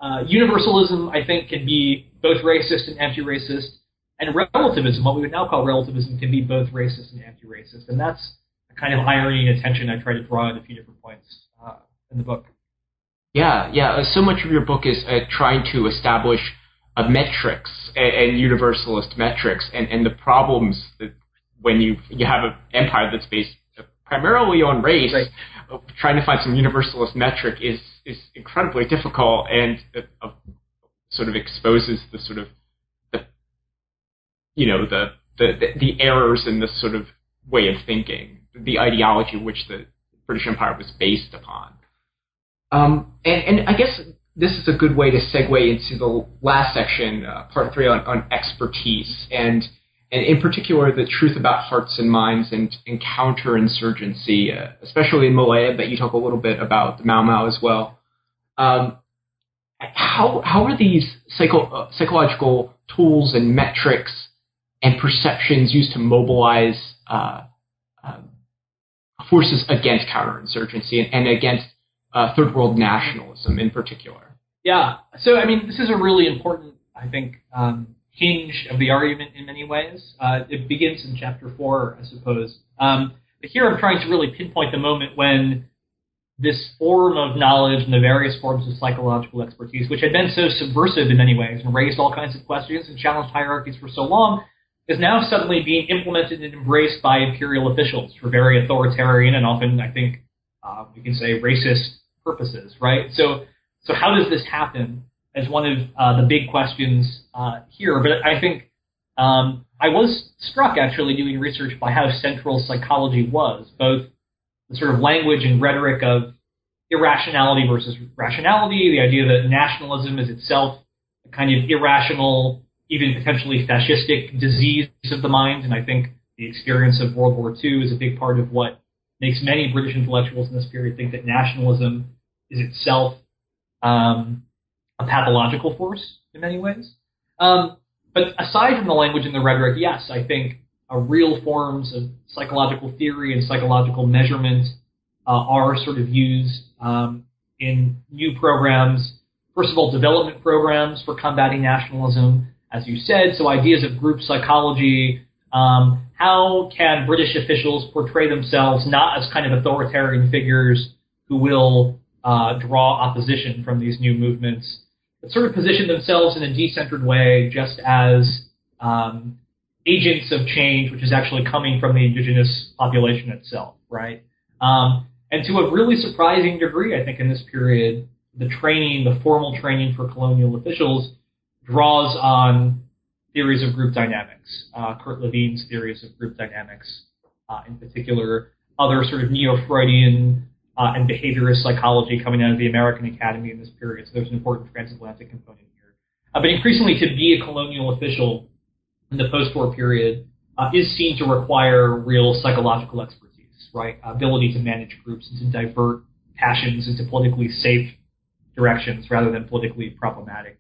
B: uh, universalism, I think, can be both racist and anti-racist, and relativism, what we would now call relativism, can be both racist and anti-racist, and that's a kind of irony and attention I try to draw at a few different points uh, in the book.
C: Yeah, yeah. Uh, so much of your book is uh, trying to establish uh, metrics and, and, universalist metrics, and, and the problems that when you you have an empire that's based primarily on race, right. trying to find some universalist metric is is incredibly difficult and uh, sort of exposes the sort of the you know the, the the errors in this sort of way of thinking, the ideology which the British Empire was based upon. Um, and, and I guess this is a good way to segue into the last section, uh, part three on, on expertise, and and in particular the truth about hearts and minds and, and counterinsurgency, uh, especially in Malaya, but you talk a little bit about the Mau Mau as well. Um, how how are these psycho, uh, psychological tools and metrics and perceptions used to mobilize uh, uh, forces against counterinsurgency and, and against uh, third world nationalism in particular?
B: Yeah. So I mean, this is a really important, I think, um, hinge of the argument in many ways. Uh, it begins in chapter four, I suppose. Um, but here I'm trying to really pinpoint the moment when this form of knowledge and the various forms of psychological expertise, which had been so subversive in many ways and raised all kinds of questions and challenged hierarchies for so long, is now suddenly being implemented and embraced by imperial officials for very authoritarian and often, I think, uh, we can say racist purposes, right? So, so how does this happen? As one of uh, the big questions uh, here. But I think um, I was struck actually doing research by how central psychology was, both the sort of language and rhetoric of irrationality versus rationality, the idea that nationalism is itself a kind of irrational, even potentially fascistic disease of the mind. And I think the experience of World War II is a big part of what makes many British intellectuals in this period think that nationalism is itself um, a pathological force in many ways. Um, but aside from the language and the rhetoric, yes, I think uh, real forms of psychological theory and psychological measurement uh, are sort of used um, in new programs. First of all, development programs for combating nationalism, as you said. So ideas of group psychology. Um, how can British officials portray themselves not as kind of authoritarian figures who will uh, draw opposition from these new movements, sort of position themselves in a decentered way, just as um, agents of change, which is actually coming from the indigenous population itself, right? Um, and to a really surprising degree, I think in this period, the training, the formal training for colonial officials, draws on theories of group dynamics, uh, Kurt Lewin's theories of group dynamics, uh, in particular, other sort of neo-Freudian uh, and behaviorist psychology coming out of the American Academy in this period. So there's an important transatlantic component here. Uh, but increasingly, to be a colonial official in the post-war period uh, is seen to require real psychological expertise, right? Ability to manage groups and to divert passions into politically safe directions rather than politically problematic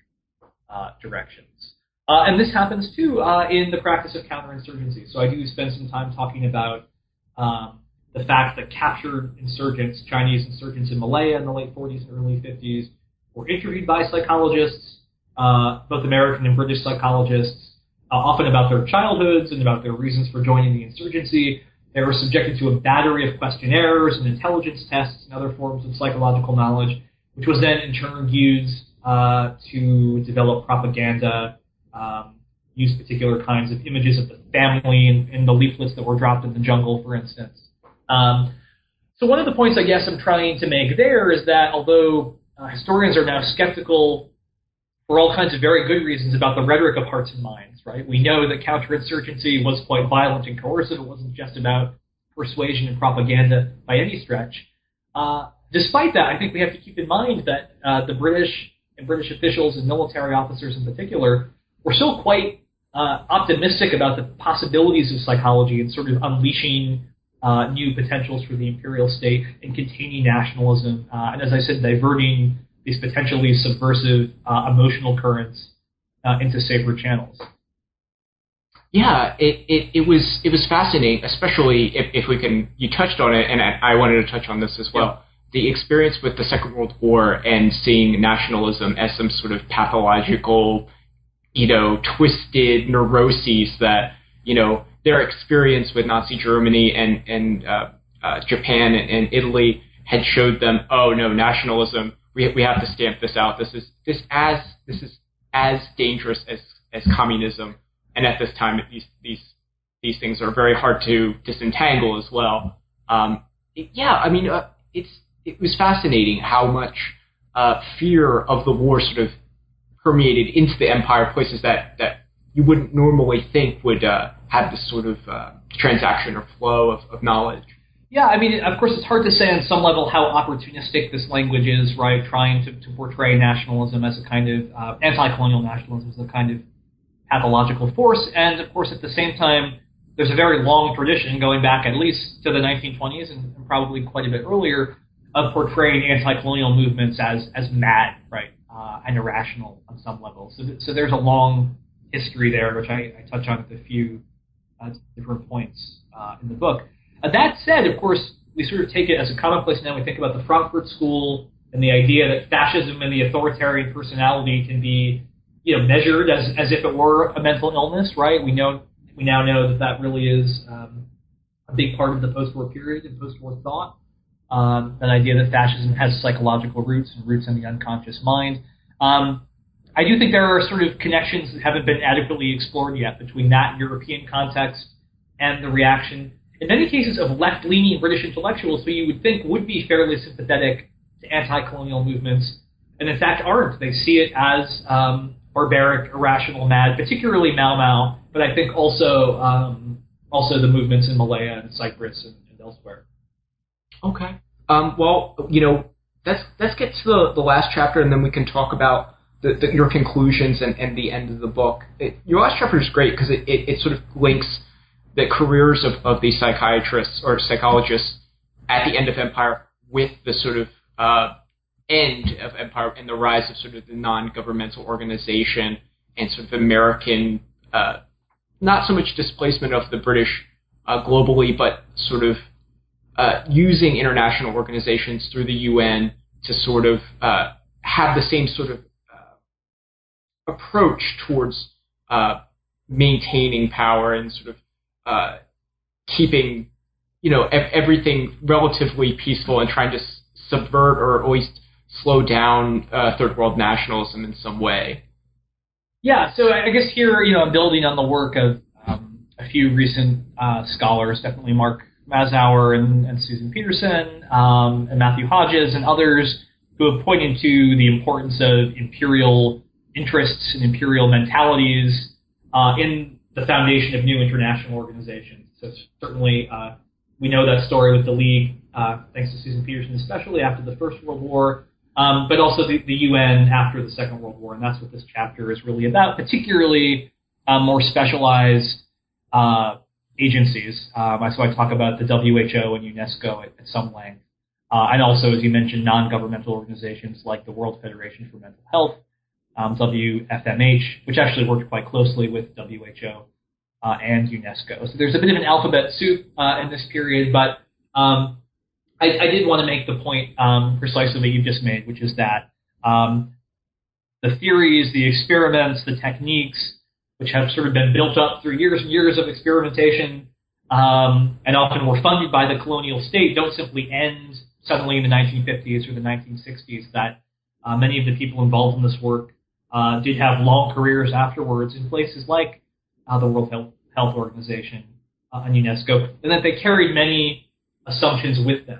B: uh, directions. Uh, and this happens too uh, in the practice of counterinsurgency. So I do spend some time talking about um, the fact that captured insurgents, Chinese insurgents in Malaya in the late 40s and early 50s, were interviewed by psychologists, uh, both American and British psychologists, uh, often about their childhoods and about their reasons for joining the insurgency. They were subjected to a battery of questionnaires and intelligence tests and other forms of psychological knowledge, which was then in turn used uh, to develop propaganda, um, use particular kinds of images of the family in, in the leaflets that were dropped in the jungle, for instance. Um, so one of the points I guess I'm trying to make there is that although uh, historians are now skeptical for all kinds of very good reasons about the rhetoric of hearts and minds, right? We know that counterinsurgency was quite violent and coercive. It wasn't just about persuasion and propaganda by any stretch. Uh, despite that, I think we have to keep in mind that uh, the British and British officials and military officers in particular were still quite uh, optimistic about the possibilities of psychology and sort of unleashing uh, new potentials for the imperial state and containing nationalism, uh, and as I said, diverting these potentially subversive uh, emotional currents uh, into safer channels.
C: Yeah, it, it, it was it was fascinating, especially if, if we can. You touched on it, and I, I wanted to touch on this as well. Yeah. The experience with the Second World War and seeing nationalism as some sort of pathological, you know, twisted neuroses that you know their experience with Nazi Germany and and uh, uh, Japan and, and, Italy had showed them, oh no, nationalism. We we have to stamp this out. This is this as this is as dangerous as as communism. And at this time, these these these things are very hard to disentangle as well. Um, it, yeah, I mean, uh, it's it was fascinating how much uh, fear of the war sort of permeated into the empire, places that that you wouldn't normally think would uh, have this sort of uh, transaction or flow of, of knowledge.
B: Yeah, I mean, of course, it's hard to say on some level how opportunistic this language is, right? Trying to, to portray nationalism as a kind of uh, anti-colonial nationalism as a kind of pathological force, and of course, at the same time, there's a very long tradition going back at least to the 1920s and, and probably quite a bit earlier of portraying anti-colonial movements as as mad, right, uh, and irrational on some level. So, th- so there's a long history there, which I, I touch on at a few uh, different points uh, in the book. Uh, that said, of course, we sort of take it as a commonplace now. We think about the Frankfurt School and the idea that fascism and the authoritarian personality can be, you know, measured as as if it were a mental illness, right? We know we now know that that really is um, a big part of the post-war period and post-war thought. Um, that idea that fascism has psychological roots and roots in the unconscious mind. Um, I do think there are sort of connections that haven't been adequately explored yet between that European context and the reaction, in many cases, of left-leaning British intellectuals who you would think would be fairly sympathetic to anti-colonial movements, and in fact aren't. They see it as um, barbaric, irrational, mad, particularly Mau Mau, but I think also um, also the movements in Malaya and Cyprus and, and elsewhere.
C: Okay. Um, well, you know, let's let's get to the, the last chapter, and then we can talk about the, the, your conclusions and, and the end of the book. It, your last chapter is great because it, it, it, sort of links the careers of, of these psychiatrists or psychologists at the end of Empire with the sort of uh, end of Empire and the rise of sort of the non-governmental organization and sort of American, uh, not so much displacement of the British uh, globally, but sort of uh, using international organizations through the UN to sort of uh, have the same sort of approach towards uh, maintaining power and sort of uh, keeping you know ev- everything relatively peaceful and trying to s- subvert or least slow down uh, third world nationalism in some way.
B: Yeah, so I guess here you know I'm building on the work of um, a few recent uh, scholars, definitely Mark Mazower and, and Susan Pedersen um, and Matthew Hodges and others who have pointed to the importance of imperial interests and imperial mentalities uh, in the foundation of new international organizations. So certainly, uh, we know that story with the League, uh, thanks to Susan Pedersen, especially after the First World War, um, but also the, the, UN after the Second World War, and that's what this chapter is really about, particularly uh, more specialized uh, agencies. Um, so I talk about the WHO and UNESCO at, at some length, uh, and also, as you mentioned, non-governmental organizations like the World Federation for Mental Health, um, WFMH, which actually worked quite closely with WHO uh, and UNESCO. So there's a bit of an alphabet soup uh, in this period, but um, I, I, did want to make the point um, precisely that you've just made, which is that um, the theories, the experiments, the techniques, which have sort of been built up through years and years of experimentation, um, and often were funded by the colonial state, don't simply end suddenly in the 1950s or the 1960s. That uh, many of the people involved in this work uh, did have long careers afterwards in places like uh, the World Health, Health Organization uh, and UNESCO, and that they carried many assumptions with them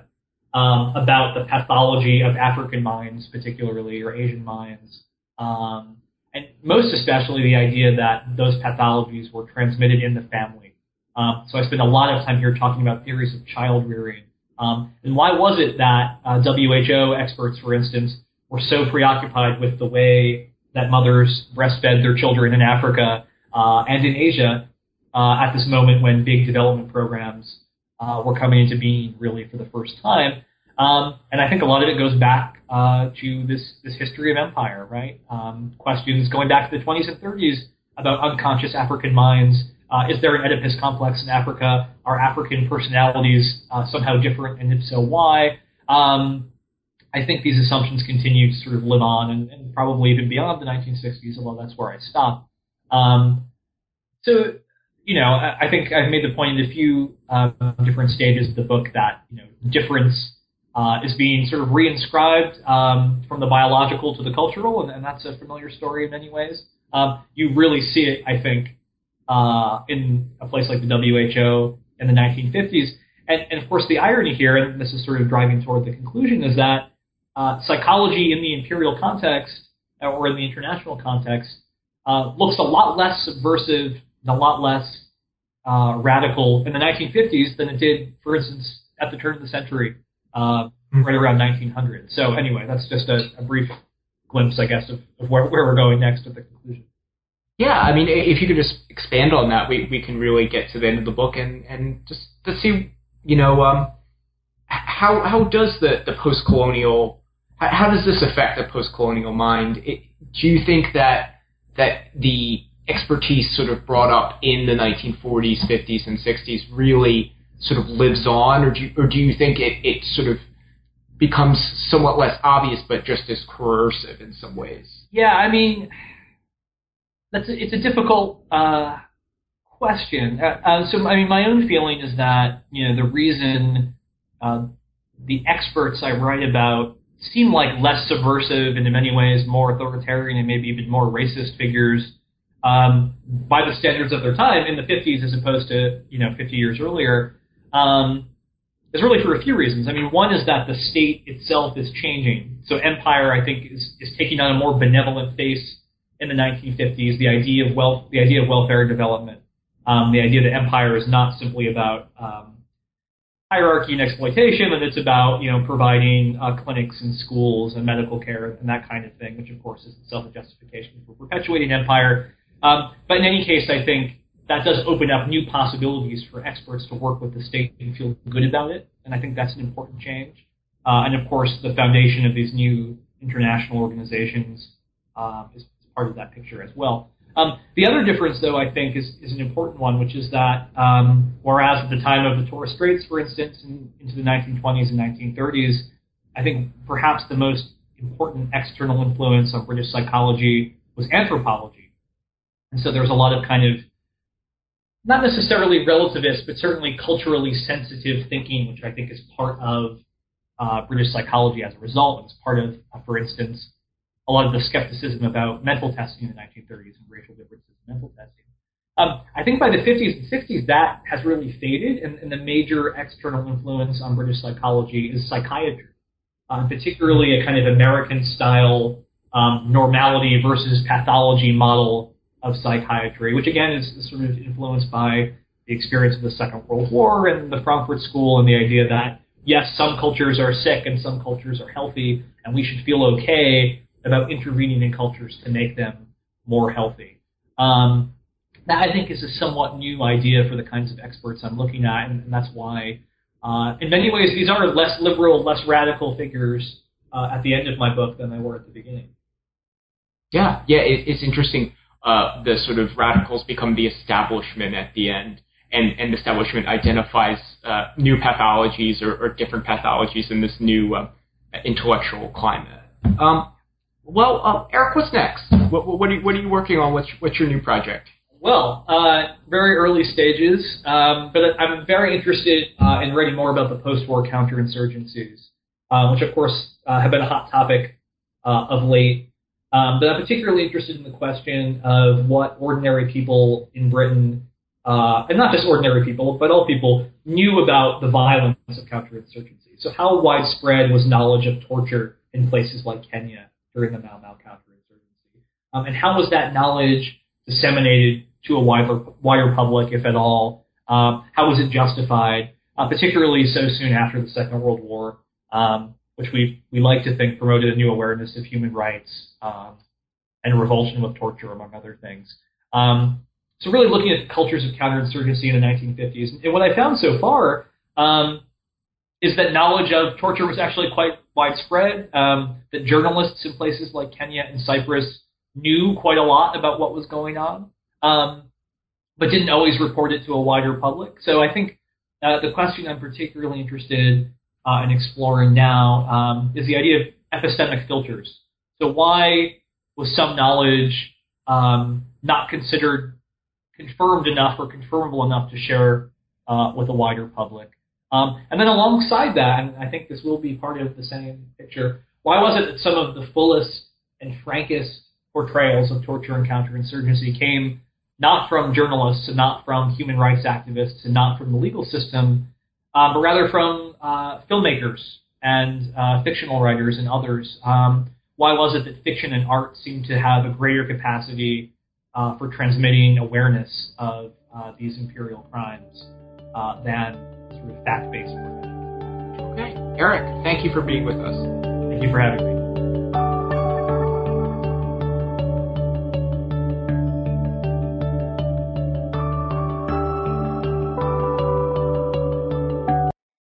B: um, about the pathology of African minds, particularly, or Asian minds, um, and most especially the idea that those pathologies were transmitted in the family. Um, so I spent a lot of time here talking about theories of child rearing. Um, and why was it that uh, WHO experts, for instance, were so preoccupied with the way that mothers breastfed their children in Africa uh, and in Asia uh, at this moment when big development programs uh, were coming into being really for the first time. Um, and I think a lot of it goes back uh, to this this history of empire, right? Um, questions going back to the 20s and 30s about unconscious African minds. Uh, is there an Oedipus complex in Africa? Are African personalities uh, somehow different, and if so, why? Um, I think these assumptions continue to sort of live on, and, and probably even beyond the 1960s. Although that's where I stop. Um, so you know, I, think I've made the point in a few uh, different stages of the book that you know difference uh, is being sort of reinscribed um, from the biological to the cultural, and, and, that's a familiar story in many ways. Um, you really see it, I think, uh, in a place like the WHO in the 1950s. And, and, of course, the irony here, and this is sort of driving toward the conclusion, is that uh, psychology in the imperial context or in the international context uh, looks a lot less subversive and a lot less uh, radical in the 1950s than it did, for instance, at the turn of the century uh, right around 1900. So anyway, that's just a, a brief glimpse, I guess, of, of where, where, we're going next at the conclusion.
C: Yeah, I mean, if you could just expand on that, we, we can really get to the end of the book and, and just to see, you know, um, how how does the, the post colonial how does this affect the post colonial mind? It, do you think that that the expertise sort of brought up in the 1940s, 50s, and 60s really sort of lives on, or do you, or do you think it, it sort of becomes somewhat less obvious, but just as coercive in some ways?
B: Yeah, I mean, that's a, it's a difficult uh, question. Uh, uh, so, I mean, my own feeling is that you know the reason uh, the experts I write about seem like less subversive and in many ways more authoritarian and maybe even more racist figures um, by the standards of their time in the 50s as opposed to you know 50 years earlier um, is really for a few reasons. I mean, one is that the state itself is changing. So empire, I think, is, is taking on a more benevolent face in the 1950s. The idea of wealth, the idea of welfare development, um, the idea that empire is not simply about um, hierarchy and exploitation, and it's about you know providing uh, clinics and schools and medical care and that kind of thing, which of course is itself a justification for perpetuating empire. Um, but in any case, I think that does open up new possibilities for experts to work with the state and feel good about it. And I think that's an important change. Uh, and of course, the foundation of these new international organizations um, is part of that picture as well. Um, the other difference, though, I think is, is an important one, which is that um, whereas at the time of the Torres Straits, for instance, in, into the 1920s and 1930s, I think perhaps the most important external influence on British psychology was anthropology. And so there's a lot of kind of not necessarily relativist, but certainly culturally sensitive thinking, which I think is part of uh, British psychology as a result. It's part of, uh, for instance, a lot of the skepticism about mental testing in the 1930s and racial differences in mental testing. Um, I think by the 50s and 60s, that has really faded, and, and the major external influence on British psychology is psychiatry, uh, particularly a kind of American-style um, normality versus pathology model of psychiatry, which again is sort of influenced by the experience of the Second World War and the Frankfurt School and the idea that yes, some cultures are sick and some cultures are healthy, and we should feel okay about intervening in cultures to make them more healthy. Um, that I think is a somewhat new idea for the kinds of experts I'm looking at, and, and that's why, uh, in many ways, these are less liberal, less radical figures uh, at the end of my book than they were at the beginning.
C: Yeah, yeah, it, it's interesting. Uh, the sort of radicals become the establishment at the end, and, and the establishment identifies uh, new pathologies or, or, different pathologies in this new uh, intellectual climate. Um, well, uh, Erik, what's next? What, what, are you, what, are you, working on? What's, what's your new project?
B: Well, uh, very early stages, um, but I'm very interested uh, in writing more about the post-war counterinsurgencies, uh, which of course uh, have been a hot topic uh, of late. Um, but I'm particularly interested in the question of what ordinary people in Britain, and not just ordinary people, but all people, knew about the violence of counterinsurgency. So how widespread was knowledge of torture in places like Kenya during the Mau Mau counterinsurgency? Um, and how was that knowledge disseminated to a wider, wider public, if at all? Um, how was it justified, uh, particularly so soon after the Second World War, um, which we we like to think promoted a new awareness of human rights um, and revulsion with torture, among other things. Um, so really looking at cultures of counterinsurgency in the 1950s, and what I found so far um, is that knowledge of torture was actually quite widespread. Um, that journalists in places like Kenya and Cyprus knew quite a lot about what was going on um, but didn't always report it to a wider public. So I think uh, the question I'm particularly interested uh, in exploring now um, is the idea of epistemic filters. So why was some knowledge um, not considered confirmed enough or confirmable enough to share uh, with a wider public? Um, and then alongside that, and I think this will be part of the same picture, why was it that some of the fullest and frankest portrayals of torture and counterinsurgency came not from journalists and not from human rights activists and not from the legal system, uh, but rather from uh, filmmakers and uh, fictional writers and others. Um, why was it that fiction and art seemed to have a greater capacity uh, for transmitting awareness of uh, these imperial crimes uh, than sort of fact-based
C: Okay, Erik, thank you for being with us.
B: Thank you for having me.